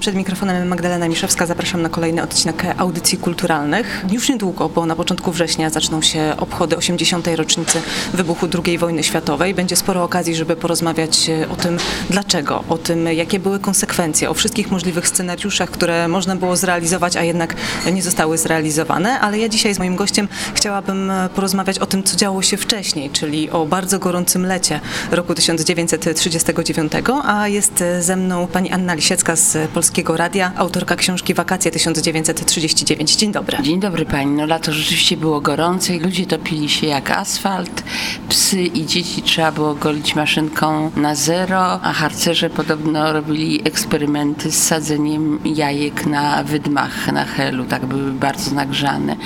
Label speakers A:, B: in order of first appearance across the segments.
A: Przed mikrofonem Magdalena Miszewska zapraszam na kolejny odcinek audycji kulturalnych. Już niedługo, bo na początku września zaczną się obchody 80. rocznicy wybuchu II wojny światowej. Będzie sporo okazji, żeby porozmawiać e, o tym dlaczego, o tym jakie były konsekwencje, o wszystkich możliwych scenariuszach, które można było zrealizować, a jednak nie zostały zrealizowane. Ale ja dzisiaj z moim gościem chciałabym e, porozmawiać o tym, co działo się wcześniej, czyli o bardzo gorącym lecie roku 1939, a jest e, ze mną pani Anna Lisiecka z Polskiego Polskiego Radia, autorka książki Wakacje 1939. Dzień dobry.
B: Dzień dobry pani. No lato rzeczywiście było gorące i ludzie topili się jak asfalt. Psy i dzieci trzeba było golić maszynką na zero, a harcerze podobno robili eksperymenty z sadzeniem jajek na wydmach na helu. Tak były bardzo nagrzane.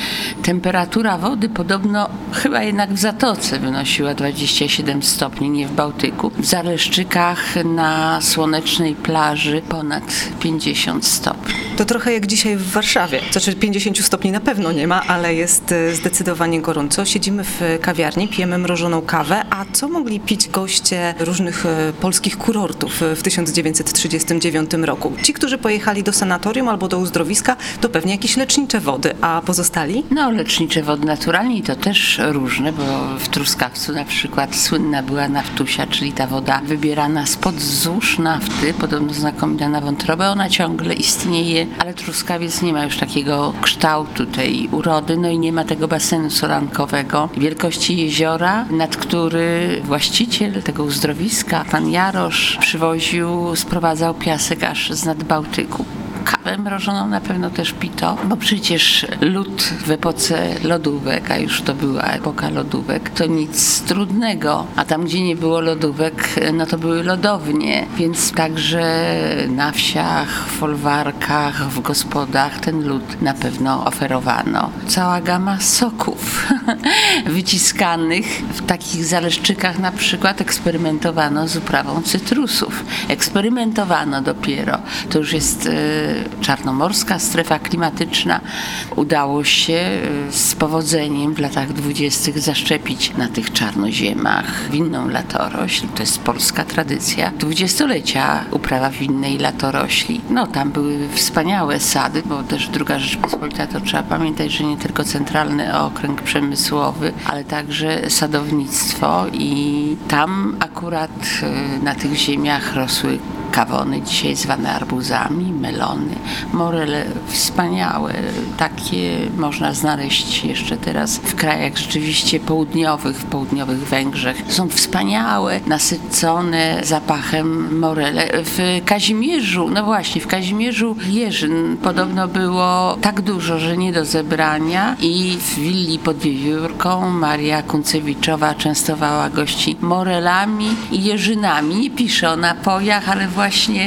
B: Temperatura wody podobno chyba jednak w Zatoce wynosiła 27 stopni, nie w Bałtyku. W Zaleszczykach na słonecznej plaży ponad 50 50 stopni.
A: To trochę jak dzisiaj w Warszawie. Znaczy 50 stopni na pewno nie ma, ale jest e, zdecydowanie gorąco. Siedzimy w kawiarni, pijemy mrożoną kawę, a co mogli pić goście różnych e, polskich kurortów w 1939 roku? Ci, którzy pojechali do sanatorium albo do uzdrowiska, to pewnie jakieś lecznicze wody, a pozostali?
B: No, lecznicze wody naturalnie i to też różne, bo w Truskawcu na przykład słynna była naftusia, czyli ta woda wybierana spod złóż nafty, podobno znakomita na wątrobę. Ona ciągle istnieje, ale Truskawiec nie ma już takiego kształtu tej urody, no i nie ma tego basenu solankowego wielkości jeziora, nad który właściciel tego uzdrowiska, pan Jarosz, przywoził, sprowadzał piasek aż z nad Bałtyku kawę mrożoną na pewno też pito, bo przecież lód w epoce lodówek, a już to była epoka lodówek, to nic trudnego. A tam, gdzie nie było lodówek, no to były lodownie, więc także na wsiach, w folwarkach, w gospodach ten lód na pewno oferowano. Cała gama soków wyciskanych w takich zaleszczykach na przykład eksperymentowano z uprawą cytrusów. Eksperymentowano dopiero. To już jest e, czarnomorska strefa klimatyczna. Udało się y, z powodzeniem w latach dwudziestych zaszczepić na tych czarnoziemach winną latorośl. To jest polska tradycja. Dwudziestolecia uprawa winnej latorośli. No tam były wspaniałe sady, bo też druga Rzeczpospolita to trzeba pamiętać, że nie tylko centralny okręg przemysłowy, ale także sadownictwo i tam akurat y, na tych ziemiach rosły kawony, dzisiaj zwane arbuzami, melony, morele wspaniałe, takie można znaleźć jeszcze teraz w krajach rzeczywiście południowych, w południowych Węgrzech. Są wspaniałe, nasycone zapachem morele. W Kazimierzu, no właśnie, w Kazimierzu jeżyn podobno było tak dużo, że nie do zebrania i w willi pod Wiewiórką Maria Kuncewiczowa częstowała gości morelami i jeżynami. Nie pisze o napojach, ale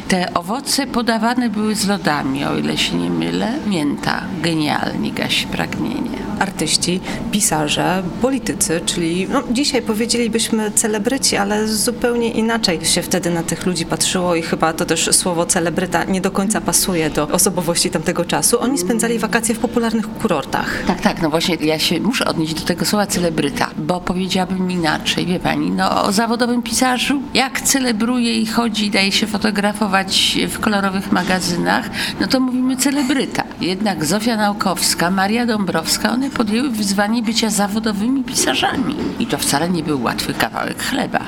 B: te owoce podawane były z lodami, o ile się nie mylę. Mięta genialnie gasi pragnienie
A: artyści, pisarze, politycy, czyli no, dzisiaj powiedzielibyśmy celebryci, ale zupełnie inaczej się wtedy na tych ludzi patrzyło i chyba to też słowo celebryta nie do końca pasuje do osobowości tamtego czasu. Oni spędzali wakacje w popularnych kurortach.
B: Tak, tak, no właśnie ja się muszę odnieść do tego słowa celebryta, bo powiedziałabym inaczej, wie pani, no o zawodowym pisarzu, jak celebruje i chodzi, daje się fotografować w kolorowych magazynach, no to mówimy celebryta. Jednak Zofia Naukowska, Maria Dąbrowska, one podjęły wyzwanie bycia zawodowymi pisarzami. I to wcale nie był łatwy kawałek chleba.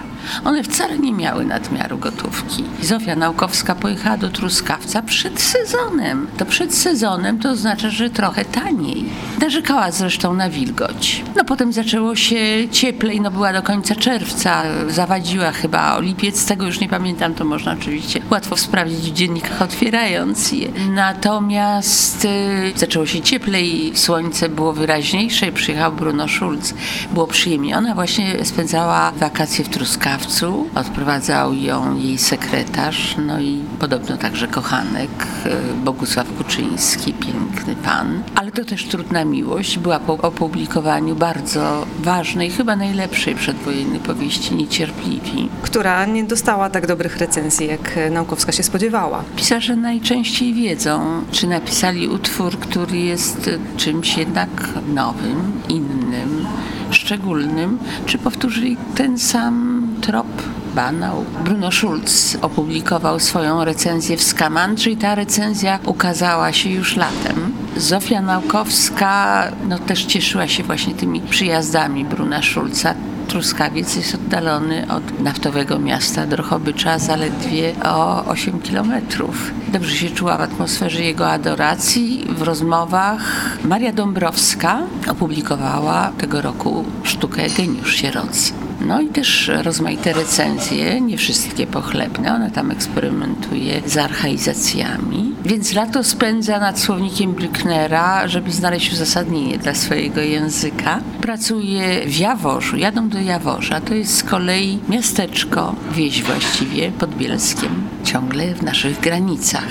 B: One wcale nie miały nadmiaru gotówki. Zofia Naukowska pojechała do Truskawca przed sezonem. To przed sezonem to oznacza, że trochę taniej. Narzekała zresztą na wilgoć. No potem zaczęło się cieplej, no była do końca czerwca, zawadziła chyba o lipiec, tego już nie pamiętam, to można oczywiście łatwo sprawdzić w dziennikach otwierając je. Natomiast y, zaczęło się cieplej, słońce było wyraźniejsze, przyjechał Bruno Schulz. Było przyjemnie. Ona właśnie spędzała wakacje w Truskawcu Odprowadzał ją jej sekretarz, no i podobno także kochanek e, Bogusław Kuczyński, piękny pan. Ale to też trudna miłość. Była po opublikowaniu bardzo ważnej, chyba najlepszej przedwojennej powieści Niecierpliwi.
A: Która nie dostała tak dobrych recenzji, jak Naukowska się spodziewała.
B: Pisarze najczęściej wiedzą, czy napisali utwór, który jest czymś jednak nowym, innym, szczególnym, czy powtórzyli ten sam trop banał. Bruno Schulz opublikował swoją recenzję w Skamandrze i ta recenzja ukazała się już latem. Zofia Naukowska no, też cieszyła się właśnie tymi przyjazdami Bruna Schulza. Truskawiec jest oddalony od naftowego miasta Drohobycza zaledwie o 8 kilometrów. Dobrze się czuła w atmosferze jego adoracji. W rozmowach Maria Dąbrowska opublikowała tego roku sztukę Geniusz Sierocy. No i też rozmaite recenzje, nie wszystkie pochlebne. Ona tam eksperymentuje z archaizacjami. Więc lato spędza nad słownikiem Brücknera, żeby znaleźć uzasadnienie dla swojego języka. Pracuje w Jaworzu, jadą do Jaworza. To jest z kolei miasteczko, wieś właściwie, pod Bielskiem, ciągle w naszych granicach.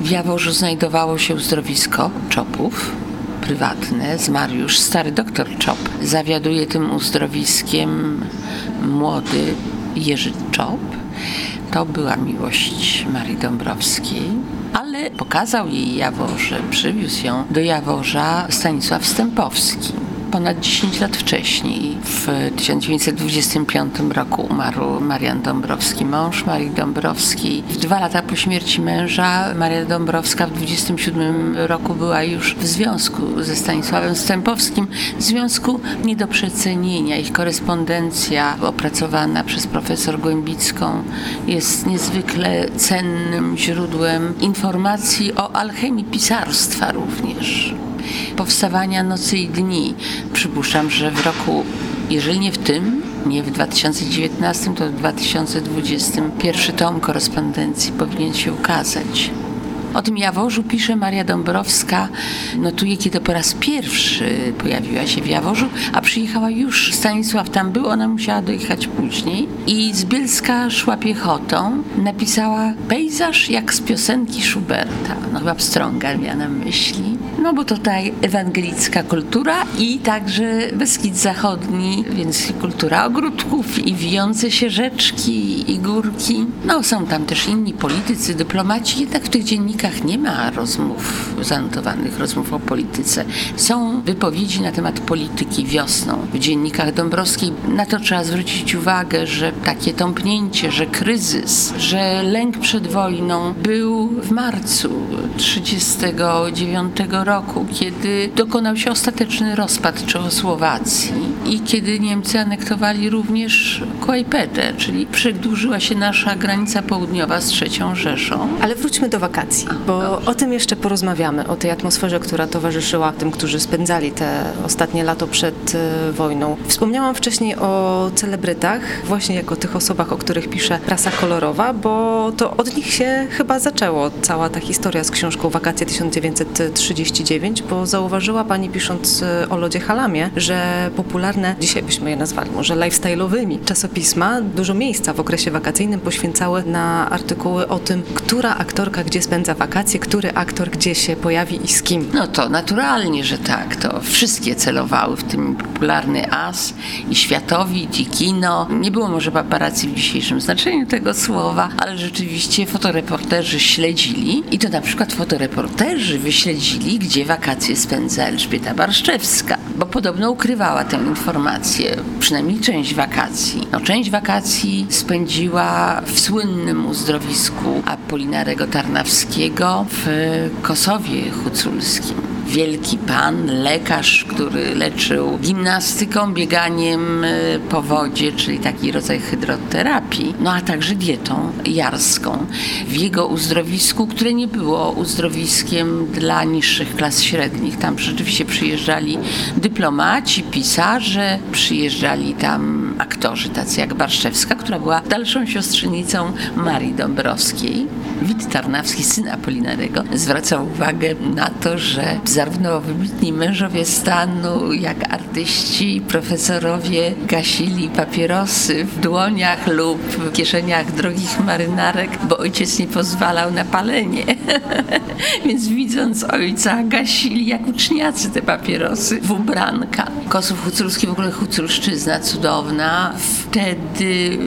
B: W Jaworzu znajdowało się uzdrowisko Czopów, prywatne. Zmarł już stary doktor Czop. Zawiaduje tym uzdrowiskiem młody Jerzy Czop. To była miłość Marii Dąbrowskiej, ale pokazał jej Jaworze, przywiózł ją do Jaworza Stanisław Stępowski ponad 10 lat wcześniej. W 1925 roku umarł Marian Dąbrowski, mąż Marii Dąbrowskiej. Dwa lata po śmierci męża Maria Dąbrowska w 27 roku była już w związku ze Stanisławem Stępowskim. Związku nie do przecenienia. Ich korespondencja opracowana przez profesor Głębicką jest niezwykle cennym źródłem informacji o alchemii pisarstwa również powstawania Nocy i Dni. Przypuszczam, że w roku, jeżeli nie w tym, nie w 2019, to w 2020 pierwszy tom korespondencji powinien się ukazać. O tym Jaworzu pisze Maria Dąbrowska, notuje, kiedy po raz pierwszy pojawiła się w Jaworzu, a przyjechała już, Stanisław tam był, ona musiała dojechać później. I z Bielska szła piechotą, napisała pejzaż jak z piosenki Schuberta, no chyba Pstrąga miała na myśli, no bo tutaj ewangelicka kultura i także Beskid Zachodni, więc kultura ogródków i wijące się rzeczki i górki. No są tam też inni politycy, dyplomaci, jednak w tych dziennikach nie ma rozmów, zanotowanych rozmów o polityce. Są wypowiedzi na temat polityki wiosną w dziennikach Dąbrowskiej. Na to trzeba zwrócić uwagę, że takie tąpnięcie, że kryzys, że lęk przed wojną był w marcu 1939 roku kiedy dokonał się ostateczny rozpad Czechosłowacji i kiedy Niemcy anektowali również Kłajpetę, czyli przedłużyła się nasza granica południowa z trzecią Rzeszą.
A: Ale wróćmy do wakacji, bo o tym jeszcze porozmawiamy, o tej atmosferze, która towarzyszyła tym, którzy spędzali te ostatnie lato przed e, wojną. Wspomniałam wcześniej o celebrytach, właśnie jako tych osobach, o których pisze prasa kolorowa, bo to od nich się chyba zaczęło cała ta historia z książką Wakacje 1930 39, bo zauważyła Pani pisząc e, o Lodzie Halamie, że popularne, dzisiaj byśmy je nazwali może lifestyle'owymi czasopisma, dużo miejsca w okresie wakacyjnym poświęcały na artykuły o tym, która aktorka gdzie spędza wakacje, który aktor gdzie się pojawi i z kim.
B: No to naturalnie, że tak. To wszystkie celowały w tym popularny as i światowid i kino. Nie było może paparazzi w dzisiejszym znaczeniu tego słowa, ale rzeczywiście fotoreporterzy śledzili i to na przykład fotoreporterzy wyśledzili, gdzie wakacje spędza Elżbieta Barszczewska, bo podobno ukrywała tę informację, przynajmniej część wakacji. No, część wakacji spędziła w słynnym uzdrowisku Apolinarego Tarnawskiego w Kosowie Huculskim wielki pan, lekarz, który leczył gimnastyką, bieganiem e, po wodzie, czyli taki rodzaj hydroterapii, no a także dietą jarską. W jego uzdrowisku, które nie było uzdrowiskiem dla niższych klas średnich, tam rzeczywiście przyjeżdżali dyplomaci, pisarze, przyjeżdżali tam aktorzy tacy jak Barszewska, która była dalszą siostrzenicą Marii Dąbrowskiej. Wit Tarnawski, syn Apolinarego, zwracał uwagę na to, że zarówno wybitni mężowie stanu, jak artyści, profesorowie gasili papierosy w dłoniach lub w kieszeniach drogich marynarek, bo ojciec nie pozwalał na palenie. Więc widząc ojca, gasili jak uczniacy te papierosy w ubranka. Kosów Huculski, w ogóle Huculszczyzna cudowna. Wtedy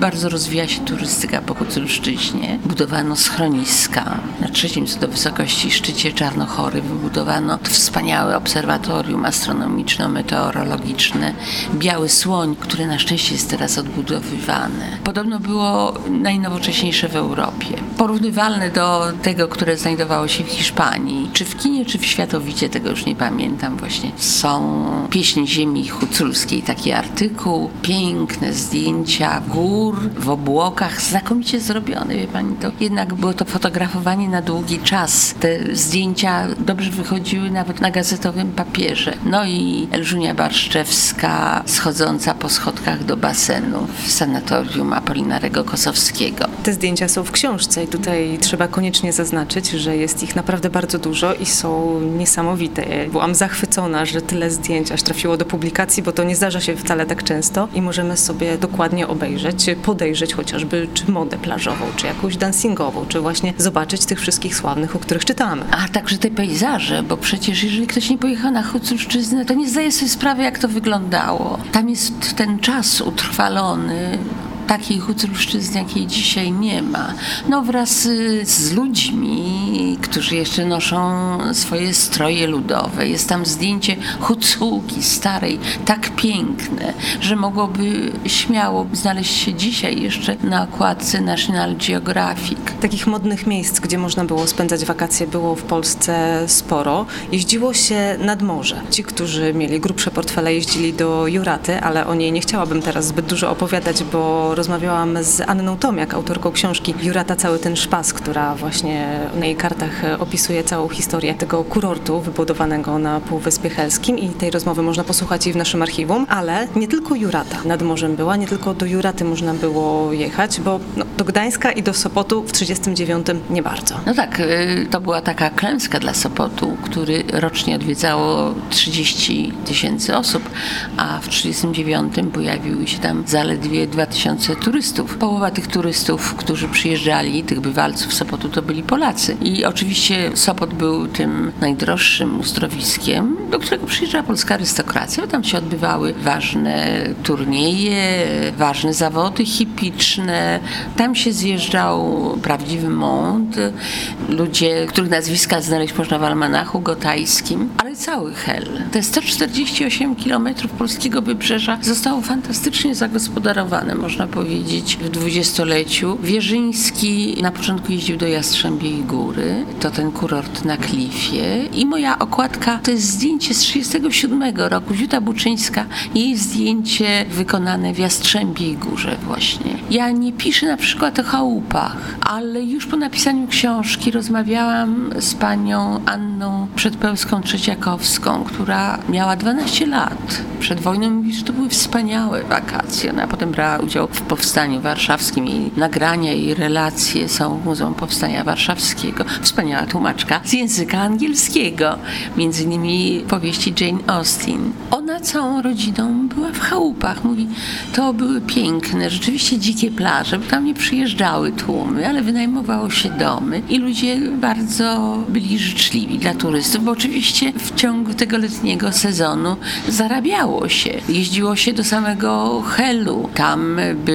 B: bardzo rozwija się turystyka po Huculszczyźnie. Budowano schroniska. Na trzecim co do wysokości szczycie Czarnochory wybudowano wspaniałe obserwatorium astronomiczno-meteorologiczne. Biały Słoń, który na szczęście jest teraz odbudowywany. Podobno było najnowocześniejsze w Europie. Porównywalne do tego, które znajdowało się w Hiszpanii. Czy w kinie, czy w światowicie, tego już nie pamiętam właśnie. Są pieśni ziemi huculskiej, taki artykuł, piękne zdjęcia gór w obłokach, znakomicie zrobione, wie pani, to jednak było to fotografowanie na długi czas. Te zdjęcia dobrze wychodziły nawet na gazetowym papierze. No i Elżunia Barszczewska schodząca po schodkach do basenu w sanatorium Apolinarego Kosowskiego.
A: Te zdjęcia są w książce i tutaj trzeba koniecznie zaznaczyć, że jest ich naprawdę bardzo dużo i są niesamowite. Byłam zachwycona, że tyle zdjęć aż trafiło do publikacji, bo to nie zdarza się wcale tak często i możemy sobie dokładnie obejrzeć, podejrzeć chociażby czy modę plażową, czy jakąś dancingową, czy właśnie zobaczyć tych wszystkich sławnych, o których czytamy.
B: A także te pejzaże, bo przecież jeżeli ktoś nie pojechał na Huculszczyznę, to nie zdaje sobie sprawy, jak to wyglądało. Tam jest ten czas utrwalony, takiej Huculszczyzny, jakiej dzisiaj nie ma. No wraz y, z ludźmi, którzy jeszcze noszą swoje stroje ludowe. Jest tam zdjęcie Hucułki starej, tak piękne, że mogłoby śmiało znaleźć się dzisiaj jeszcze na okładce National Geographic.
A: Takich modnych miejsc, gdzie można było spędzać wakacje, było w Polsce sporo. Jeździło się nad morze. Ci, którzy mieli grubsze portfele, jeździli do Juraty, ale o niej nie chciałabym teraz zbyt dużo opowiadać, bo rozmawiałam z Anną Tomiak, autorką książki Jurata Cały ten szpas, która właśnie na jej kartach opisuje całą historię tego kurortu wybudowanego na Półwyspie Helskim i tej rozmowy można posłuchać i w naszym archiwum, ale nie tylko Jurata nad morzem była, nie tylko do Juraty można było jechać, bo no, do Gdańska i do Sopotu w 1939 nie bardzo.
B: No tak, y, to była taka klęska dla Sopotu, który rocznie odwiedzało 30 tysięcy osób, a w 1939 pojawiły się tam zaledwie 2000 turystów. Połowa tych turystów, którzy przyjeżdżali, tych bywalców Sopotu, to byli Polacy. I oczywiście Sopot był tym najdroższym uzdrowiskiem, do którego przyjeżdżała polska arystokracja. Tam się odbywały ważne turnieje, ważne zawody hipiczne. Tam się zjeżdżał prawdziwy mąd. Ludzie, których nazwiska znaleźć można w almanachu gotajskim, ale cały Hel. Te 148 kilometrów polskiego wybrzeża zostało fantastycznie zagospodarowane, można powiedzieć, w dwudziestoleciu. Wierzyński na początku jeździł do Jastrzębiej Góry, to ten kurort na klifie i moja okładka to jest zdjęcie z 37 roku, Ziuta Buczyńska, jej zdjęcie wykonane w Jastrzębiej Górze właśnie. Ja nie piszę na przykład o chałupach, ale już po napisaniu książki rozmawiałam z panią Anną Przedpełską-Trzeciakowską, która miała 12 lat. Przed wojną mówi, że to były wspaniałe wakacje. Ona potem brała udział w Powstaniu Warszawskim i nagrania i relacje są w Muzeum Powstania Warszawskiego. Wspaniała tłumaczka z języka angielskiego, między innymi powieści Jane Austen. Ona całą rodziną była w chałupach. Mówi, to były piękne, rzeczywiście dzikie plaże, bo tam nie przyjeżdżały tłumy, ale wynajmowało się domy i ludzie bardzo byli życzliwi dla turystów, bo oczywiście w ciągu tego letniego sezonu zarabiało się. Jeździło się do samego Helu. Tam były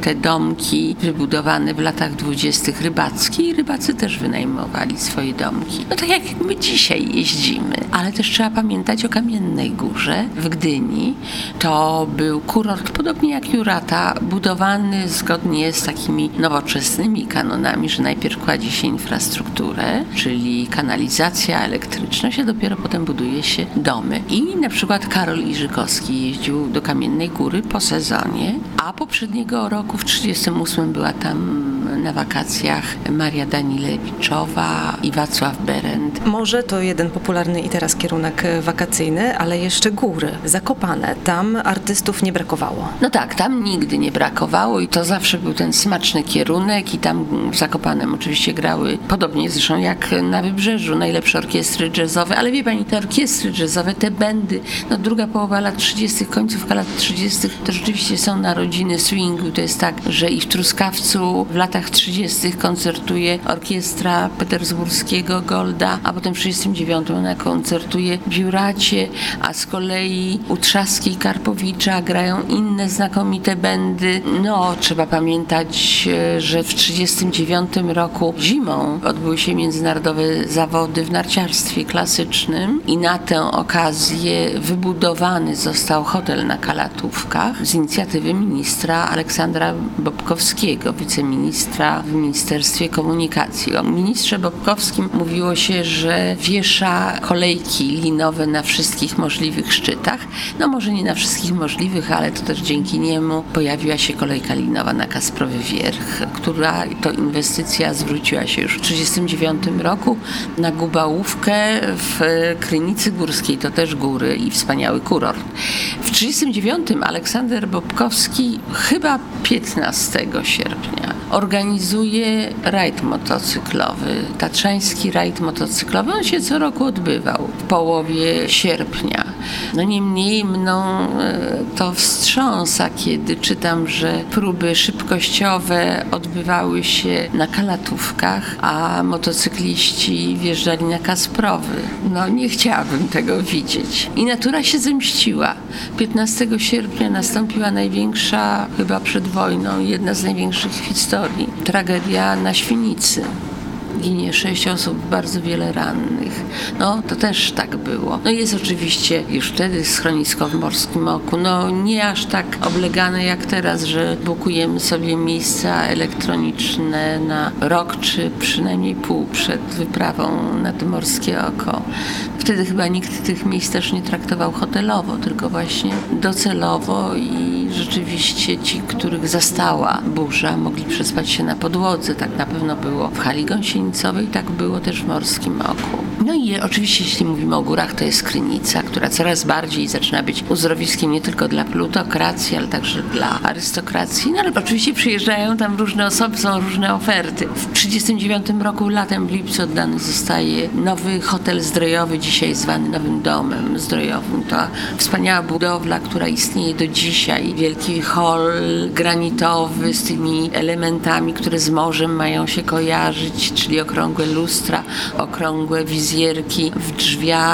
B: te domki wybudowane w latach dwudziestych rybackie i rybacy też wynajmowali swoje domki. No tak jak my dzisiaj jeździmy. Ale też trzeba pamiętać o Kamiennej Górze w Gdyni. To był kurort, podobnie jak Jurata, budowany zgodnie z takimi nowoczesnymi kanonami, że najpierw kładzie się infrastrukturę, czyli kanalizacja, elektryczność, a dopiero potem buduje się domy. I na przykład Karol Iżykowski jeździł do Kamiennej Góry po sezonie, a poprzedniego roku w 1938 była tam na wakacjach Maria Danilewiczowa i Wacław Berend.
A: Morze to jeden popularny i teraz kierunek wakacyjny, ale jeszcze góry, Zakopane. Tam artystów nie brakowało.
B: No tak, tam nigdy nie brakowało i to zawsze był ten smaczny kierunek i tam w Zakopanem oczywiście grały, podobnie zresztą jak na Wybrzeżu, najlepsze orkiestry jazzowe, ale wie pani, te orkiestry jazzowe, te bendy, no druga połowa lat 30., końcówka lat 30., to rzeczywiście są narodziny swingu. To jest tak, że i w Truskawcu w latach latach 30. koncertuje orkiestra petersburskiego Golda, a potem w 69 ona koncertuje w Biuracie, a z kolei u Trzaski i Karpowicza grają inne znakomite bendy. No, trzeba pamiętać, e, że w 39 roku zimą odbyły się międzynarodowe zawody w narciarstwie klasycznym i na tę okazję wybudowany został hotel na Kalatówkach z inicjatywy ministra Aleksandra Bobkowskiego, wiceministra w Ministerstwie Komunikacji. O ministrze Bobkowskim mówiło się, że wiesza kolejki linowe na wszystkich możliwych szczytach. No może nie na wszystkich możliwych, ale to też dzięki niemu pojawiła się kolejka linowa na Kasprowy Wierch, która to inwestycja zwróciła się już w 1939 roku na Gubałówkę w Krynicy Górskiej, to też góry i wspaniały kurort. W 1939 Aleksander Bobkowski chyba 15 sierpnia organizuje rajd motocyklowy, tatrzański rajd motocyklowy. On się co roku odbywał w połowie sierpnia. No niemniej mną e, to wstrząsa, kiedy czytam, że próby szybkościowe odbywały się na kalatówkach, a motocykliści wjeżdżali na Kasprowy. No nie chciałabym tego widzieć. I natura się zemściła. 15 sierpnia nastąpiła największa, chyba przed wojną, jedna z największych w historii, tragedia na Świnicy ginie sześć osób, bardzo wiele rannych. No to też tak było. No jest oczywiście już wtedy schronisko w Morskim Oku, no nie aż tak oblegane jak teraz, że bukujemy sobie miejsca elektroniczne na rok czy przynajmniej pół przed wyprawą nad Morskie Oko. Wtedy chyba nikt tych miejsc też nie traktował hotelowo, tylko właśnie docelowo i rzeczywiście ci, których zastała burza, mogli przespać się na podłodze. Tak na pewno było w hali gąsienicowej, tak było też w Morskim Oku. No i oczywiście, jeśli mówimy o górach, to jest Krynica, która coraz bardziej zaczyna być uzdrowiskiem nie tylko dla plutokracji, ale także dla arystokracji. No ale oczywiście przyjeżdżają tam różne osoby, są różne oferty. W 1939 roku, latem w lipcu oddany zostaje nowy hotel zdrojowy, dzisiaj zwany Nowym Domem Zdrojowym. To wspaniała budowla, która istnieje do dzisiaj. Wielki hol granitowy z tymi elementami, które z morzem mają się kojarzyć, czyli okrągłe lustra, okrągłe wizjerki w drzwiach,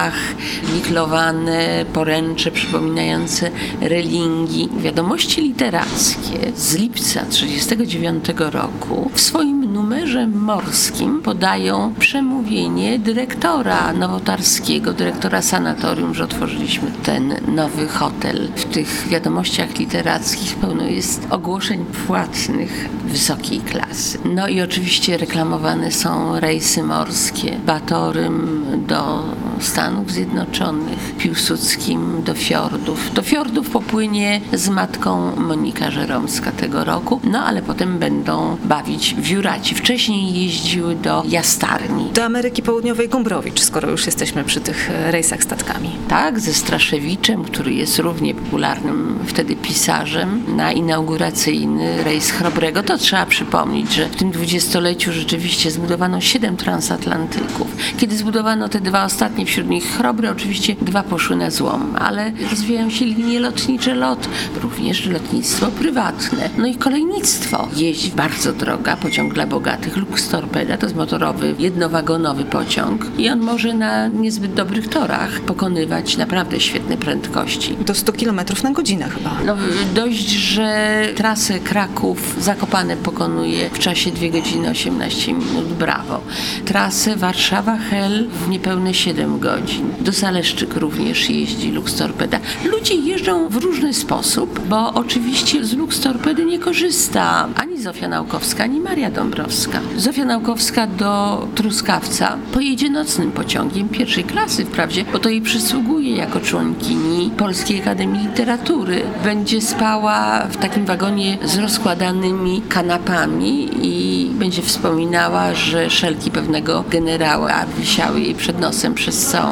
B: niklowane poręcze przypominające relingi. Wiadomości literackie z lipca 1939 roku w swoim numerze morskim podają przemówienie dyrektora nowotarskiego, dyrektora sanatorium, że otworzyliśmy ten nowy hotel. W tych wiadomościach literackich pełno jest ogłoszeń płatnych wysokiej klasy. No i oczywiście reklamowane są rejsy morskie, Batorym do Stanów Zjednoczonych, Piłsudskim do fiordów. Do fiordów popłynie z matką Monika Żeromska tego roku, no ale potem będą bawić w Juraci. Wcześniej jeździły do Jastarni.
A: Do Ameryki Południowej Gombrowicz, skoro już jesteśmy przy tych rejsach statkami.
B: Tak, ze Straszewiczem, który jest równie popularnym wtedy pisarzem, na inauguracyjny rejs Chrobrego. To trzeba przypomnieć, że w tym dwudziestoleciu rzeczywiście zbudowano siedem transatlantyków. Kiedy zbudowano te dwa ostatnie, wśród nich Chrobry, oczywiście dwa poszły na złom, ale rozwijają się linie lotnicze LOT, również lotnictwo prywatne. No i kolejnictwo. Jeździ bardzo droga, pociąg dla bogatych, Lux Torpeda, to jest motorowy, jednowagonowy pociąg i on może na niezbyt dobrych torach pokonywać naprawdę świetne prędkości.
A: Do 100 km na godzinę chyba.
B: No, dość, że trasę Kraków-Zakopane pokonuje w czasie 2 godziny 18 minut. Brawo. Trasę Warszawa-Hel w niepełne 7 godzin. Do Zaleszczyk również jeździ Lux Torpeda. Ludzie jeżdżą w różny sposób, bo oczywiście z Lux Torpedy nie korzysta ani Zofia Naukowska, ani Maria Dąbrowska. Zofia Naukowska do Truskawca pojedzie nocnym pociągiem pierwszej klasy wprawdzie, bo to jej przysługuje jako członkini Polskiej Akademii Literatury. Będzie spała w takim wagonie z rozkładanymi kanapami i będzie wspominała, że szelki pewnego generała wisiały jej przed nosem przez całą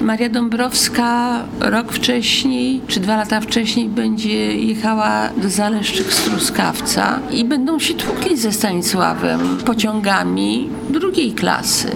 B: Maria Dąbrowska rok wcześniej, czy dwa lata wcześniej będzie jechała do Zaleszczyk z Truskawca i będą się tłukli ze Stanisławem pociągami drugiej klasy.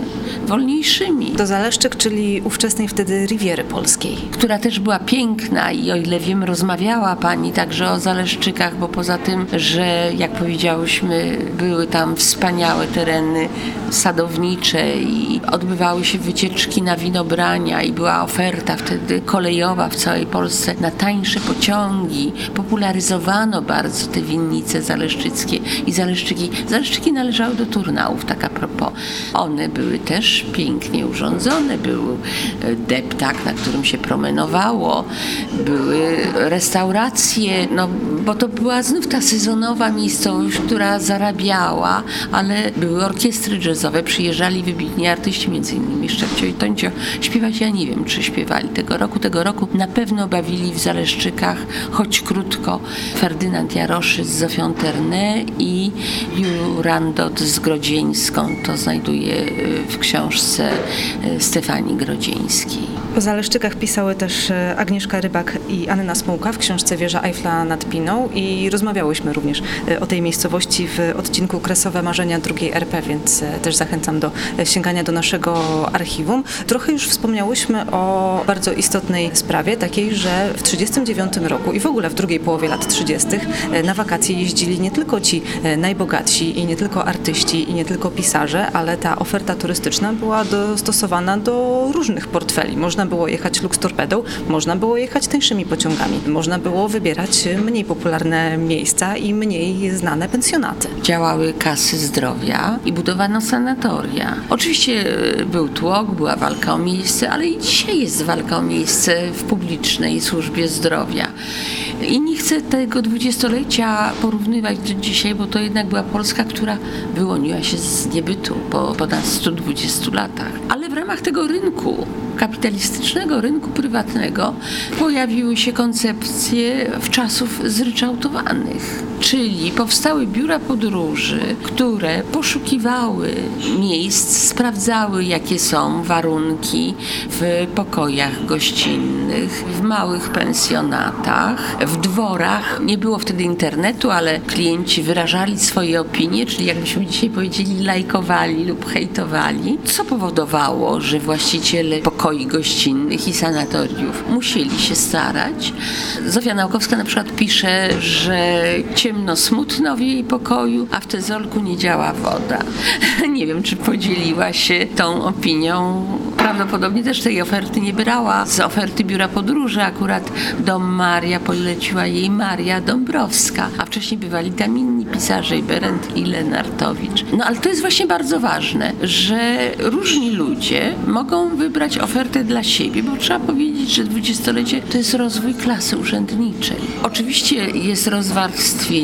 B: wolniejszymi.
A: Do Zaleszczyk, czyli ówczesnej wtedy Riviery Polskiej.
B: Która też była piękna i o ile wiem, rozmawiała Pani także o Zaleszczykach, bo poza tym, że jak powiedziałyśmy, były tam wspaniałe tereny sadownicze i odbywały się wycieczki na winobrania i była oferta wtedy kolejowa w całej Polsce na tańsze pociągi. Popularyzowano bardzo te winnice zaleszczyckie i zaleszczyki. Zaleszczyki należały do turnałów, tak a One były też pięknie urządzone. Był e, deptak, na którym się promenowało. Były restauracje, no bo to była znów ta sezonowa miejscowość, która zarabiała, ale były orkiestry jazzowe, przyjeżdżali wybitni artyści, między innymi Szczepcio i Toncio, śpiewać. Ja nie wiem, czy śpiewali tego roku. Tego roku na pewno bawili w Zaleszczykach, choć krótko, Ferdynand Jaroszy z Zofią Terne i Jurandot z Grodzieńską. To znajduje w książce e, Stefanii Grodzieńskiej.
A: O Zaleszczykach pisały też e, Agnieszka Rybak i Anna Smułka w książce Wieża Eiffla nad Piną i rozmawiałyśmy również o tej miejscowości w odcinku Kresowe Marzenia II RP, więc też zachęcam do sięgania do naszego archiwum. Trochę już wspomniałyśmy o bardzo istotnej sprawie, takiej, że w 1939 roku i w ogóle w drugiej połowie lat 30. na wakacje jeździli nie tylko ci najbogatsi i nie tylko artyści i nie tylko pisarze, ale ta oferta turystyczna była dostosowana do różnych portfeli. Można było jechać Lux Torpedą, można było jechać tańszymi pociągami, można było wybierać mniej popularne miejsca i mniej znane pensjonaty.
B: Działały kasy zdrowia i budowano sanatoria. Oczywiście e, był tłok, była walka o miejsce, ale i dzisiaj jest walka o miejsce w publicznej służbie zdrowia. I nie chcę tego dwudziestolecia porównywać do dzisiaj, bo to jednak była Polska, która wyłoniła się z niebytu po ponad 120 latach. Ale w ramach tego rynku kapitalistycznego rynku prywatnego pojawiły się koncepcje w czasów zryczałtowanych, czyli powstały biura podróży, które poszukiwały miejsc, sprawdzały jakie są warunki w pokojach gościnnych, w małych pensjonatach, w dworach. Nie było wtedy internetu, ale klienci wyrażali swoje opinie, czyli jakbyśmy dzisiaj powiedzieli, lajkowali lub hejtowali, co powodowało, że właściciele pokoi gościnnych i sanatoriów musieli się starać. Zofia Naukowska na przykład pisze, że ciemno, smutno w jej pokoju, a w tezolku nie działa woda. nie wiem, czy podzieliła się tą opinią. Prawdopodobnie też tej oferty nie brała z oferty biura podróży. Akurat dom Maria poleciła jej Maria Dąbrowska, a wcześniej bywali tam inni pisarze, i Berend i Lenartowicz. No ale to jest właśnie bardzo ważne, że różni ludzie mogą wybrać ofertę dla siebie, bo trzeba powiedzieć, że dwudziestolecie to jest rozwój klasy urzędniczej. Oczywiście jest rozwarstwienie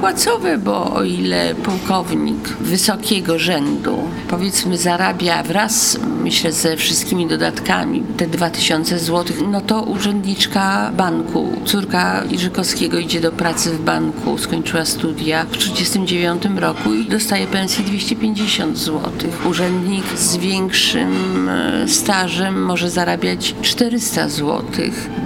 B: płacowe, bo o ile pułkownik wysokiego rzędu, powiedzmy, zarabia wraz, myślę, ze wszystkimi dodatkami te 2000 zł, no to urzędniczka banku, córka Irzykowskiego idzie do pracy w banku, skończyła studia w 1939 roku i dostaje pensję 250 zł. Urzędnik z większym e, stażem może zarabiać 400 zł.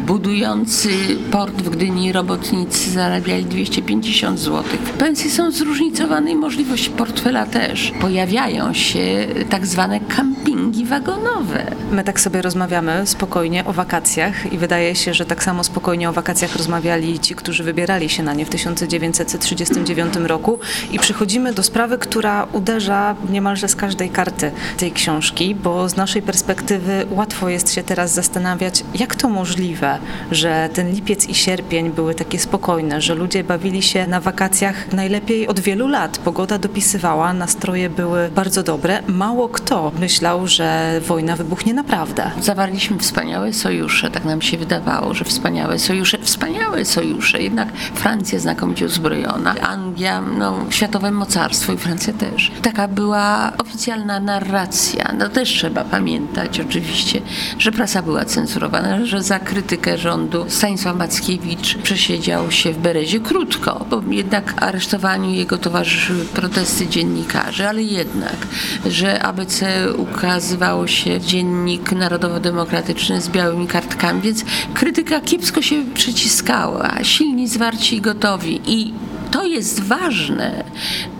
B: Budujący port w Gdyni robotnicy zarabiali 250 zł. Pensje są zróżnicowane i możliwości portfela też. Pojawiają się tak zwane kampingi wagonowe.
A: My tak sobie rozmawiamy spokojnie o wakacjach i wydaje się, że tak samo spokojnie o wakacjach rozmawiali ci, którzy wybierali się na nie w 1939 roku i przychodzimy do sprawy, która uderza niemalże z każdej karty tej książki, bo z naszej perspektywy łatwo jest się teraz zastanawiać, jak to możliwe, że ten lipiec i sierpień były takie spokojne, że ludzie bawili się na wakacjach najlepiej od wielu lat. Pogoda dopisywała, nastroje były bardzo dobre. Mało kto myślał, że wojna wybuchnie naprawdę.
B: Zawarliśmy wspaniałe sojusze, tak nam się wydawało, że wspaniałe sojusze, wspaniałe sojusze. Jednak Francja znakomicie uzbrojona, Anglia, no, światowe mocarstwo i Francja też. Taka była oficjalna narracja. No też trzeba pamiętać oczywiście, że prasa była cenzurowana, że za krytykę rządu Stanisław Mackiewicz przesiedział się w Berezie krótko, bo jednak aresztowaniu jego towarzyszyły protesty dziennikarzy, ale jednak, że ABC ukazywało się dziennik narodowo-demokratyczny z białymi kartkami, więc krytyka kiepsko się przyciskała, silni, zwarci i gotowi. I to jest ważne,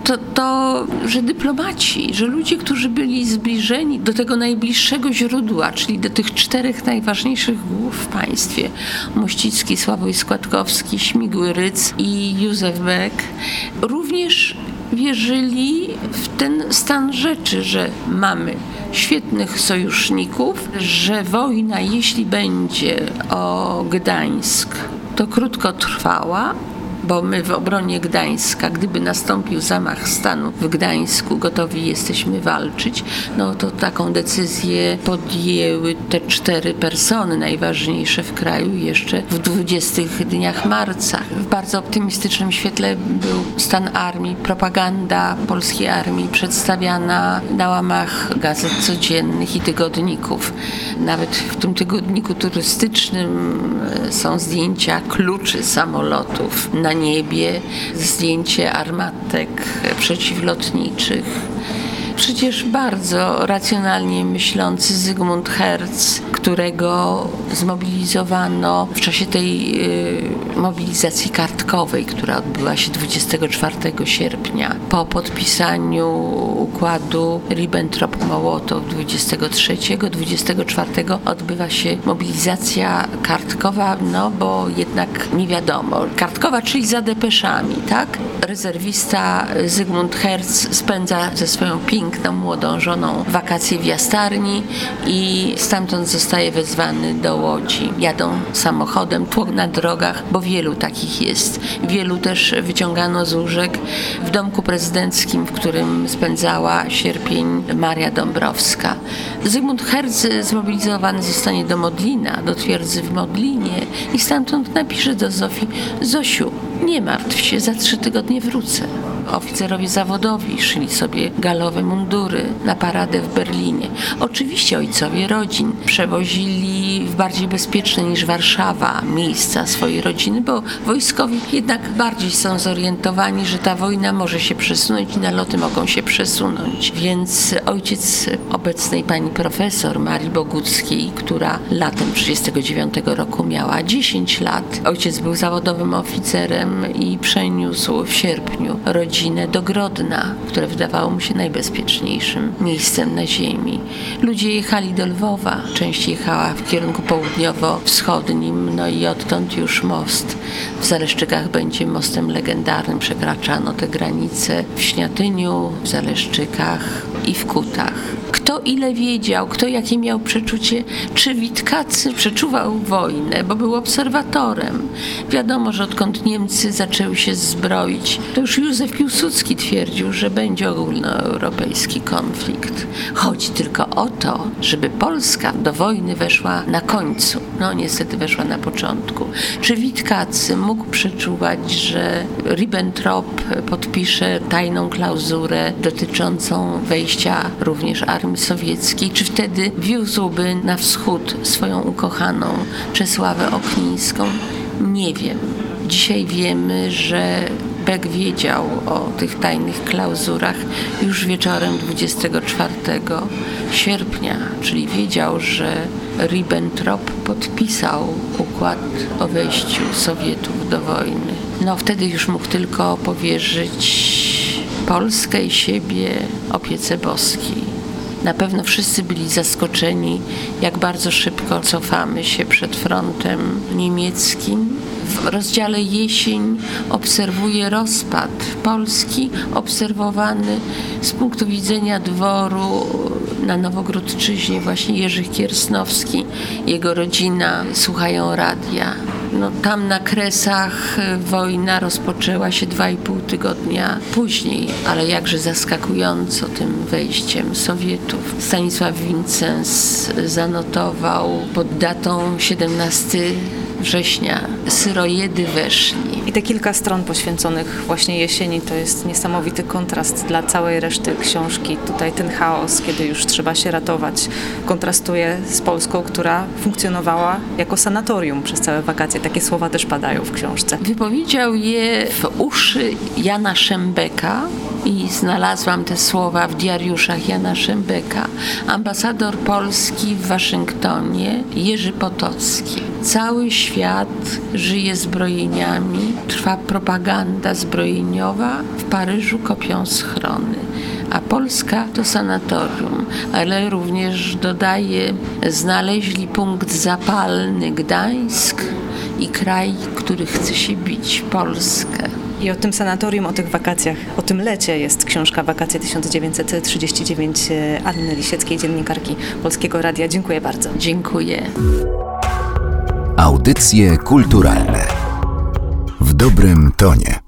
B: to, to, że dyplomaci, że ludzie, którzy byli zbliżeni do tego najbliższego źródła, czyli do tych czterech najważniejszych głów w państwie, Mościcki, Sławoj Składkowski, Śmigły Ryc i Józef Beck, również wierzyli w ten stan rzeczy, że mamy świetnych sojuszników, że wojna, jeśli będzie o Gdańsk, to krótko trwała, bo my w obronie Gdańska, gdyby nastąpił zamach stanu w Gdańsku, gotowi jesteśmy walczyć, no to taką decyzję podjęły te cztery persony najważniejsze w kraju jeszcze w 20 dniach marca. W bardzo optymistycznym świetle był stan armii, propaganda polskiej armii przedstawiana na łamach gazet codziennych i tygodników. Nawet w tym tygodniku turystycznym e, są zdjęcia kluczy samolotów na niebie, zdjęcie armatek przeciwlotniczych przecież bardzo racjonalnie myślący Zygmunt Herz, którego zmobilizowano w czasie tej y, mobilizacji kartkowej, która odbyła się 24 sierpnia po podpisaniu układu Ribbentrop-Mołotow 23. 24 odbywa się mobilizacja kartkowa, no bo jednak nie wiadomo. Kartkowa, czyli za depeszami, tak? Rezerwista Zygmunt Herz spędza ze swoją piękną piękną młodą żoną wakacje w Jastarni i stamtąd zostaje wezwany do Łodzi. Jadą samochodem, tłok na drogach, bo wielu takich jest. Wielu też wyciągano z łóżek w domku prezydenckim, w którym spędzała sierpień Maria Dąbrowska. Zygmunt Herz zmobilizowany zostanie do Modlina, do twierdzy w Modlinie i stamtąd napisze do Zofii Zosiu, nie martw się, za trzy tygodnie wrócę. Oficerowie zawodowi szli sobie galowe mundury na paradę w Berlinie. Oczywiście ojcowie rodzin przewozili w bardziej bezpieczne niż Warszawa miejsca swojej rodziny, bo wojskowi jednak bardziej są zorientowani, że ta wojna może się przesunąć i naloty mogą się przesunąć. Więc ojciec obecnej pani profesor Marii Boguckiej, która latem 1939 roku miała 10 lat, ojciec był zawodowym oficerem i przeniósł w sierpniu rodzinę do Grodna, które wydawało mu się najbezpieczniejszym miejscem na ziemi. Ludzie jechali do Lwowa, część jechała w kierunku południowo-wschodnim, no i odtąd już most w Zaleszczykach będzie mostem legendarnym. Przekraczano te granice w Śniatyniu, w Zaleszczykach i w Kutach. Kto ile wiedział, kto jakie miał przeczucie, czy Witkacy przeczuwał wojnę, bo był obserwatorem. Wiadomo, że odkąd Niemcy zaczęły się zbroić, to już Józef Piłsudski twierdził, że będzie ogólnoeuropejski konflikt. Chodzi tylko o to, żeby Polska do wojny weszła na końcu. No niestety weszła na początku. Czy Witkacy mógł przeczuwać, że Ribbentrop podpisze tajną klauzurę dotyczącą również armii sowieckiej? Czy wtedy wiózłby na wschód swoją ukochaną Czesławę Oknińską? Nie wiem. Dzisiaj wiemy, że Beck wiedział o tych tajnych klauzurach już wieczorem 24 sierpnia, czyli wiedział, że Ribbentrop podpisał układ o wejściu Sowietów do wojny. No wtedy już mógł tylko powierzyć Polskę i siebie opiece boskiej. Na pewno wszyscy byli zaskoczeni, jak bardzo szybko cofamy się przed frontem niemieckim w rozdziale jesień obserwuje rozpad Polski, obserwowany z punktu widzenia dworu na Nowogródczyźnie, właśnie Jerzy Kiersnowski, jego rodzina słuchają radia. No, tam na Kresach wojna rozpoczęła się dwa i pół tygodnia później, ale jakże zaskakująco tym wejściem Sowietów. Stanisław Wincens zanotował pod datą 17 września syrojedy weszli.
A: I te kilka stron poświęconych właśnie jesieni to jest niesamowity kontrast dla całej reszty książki. Tutaj ten chaos, kiedy już trzeba się ratować, kontrastuje z Polską, która funkcjonowała jako sanatorium przez całe wakacje. Takie słowa też padają w książce.
B: Wypowiedział je w uszy Jana Szembeka, i znalazłam te słowa w diariuszach Jana Szembeka. Ambasador Polski w Waszyngtonie Jerzy Potocki. Cały świat żyje zbrojeniami, trwa propaganda zbrojeniowa, w Paryżu kopią schrony a Polska to sanatorium, ale również dodaje, znaleźli punkt zapalny Gdańsk i kraj, który chce się bić, Polskę.
A: I o tym sanatorium, o tych wakacjach, o tym lecie jest książka Wakacje 1939 Anny Lisieckiej, dziennikarki Polskiego Radia. Dziękuję bardzo.
B: Dziękuję.
C: Audycje kulturalne w dobrym tonie.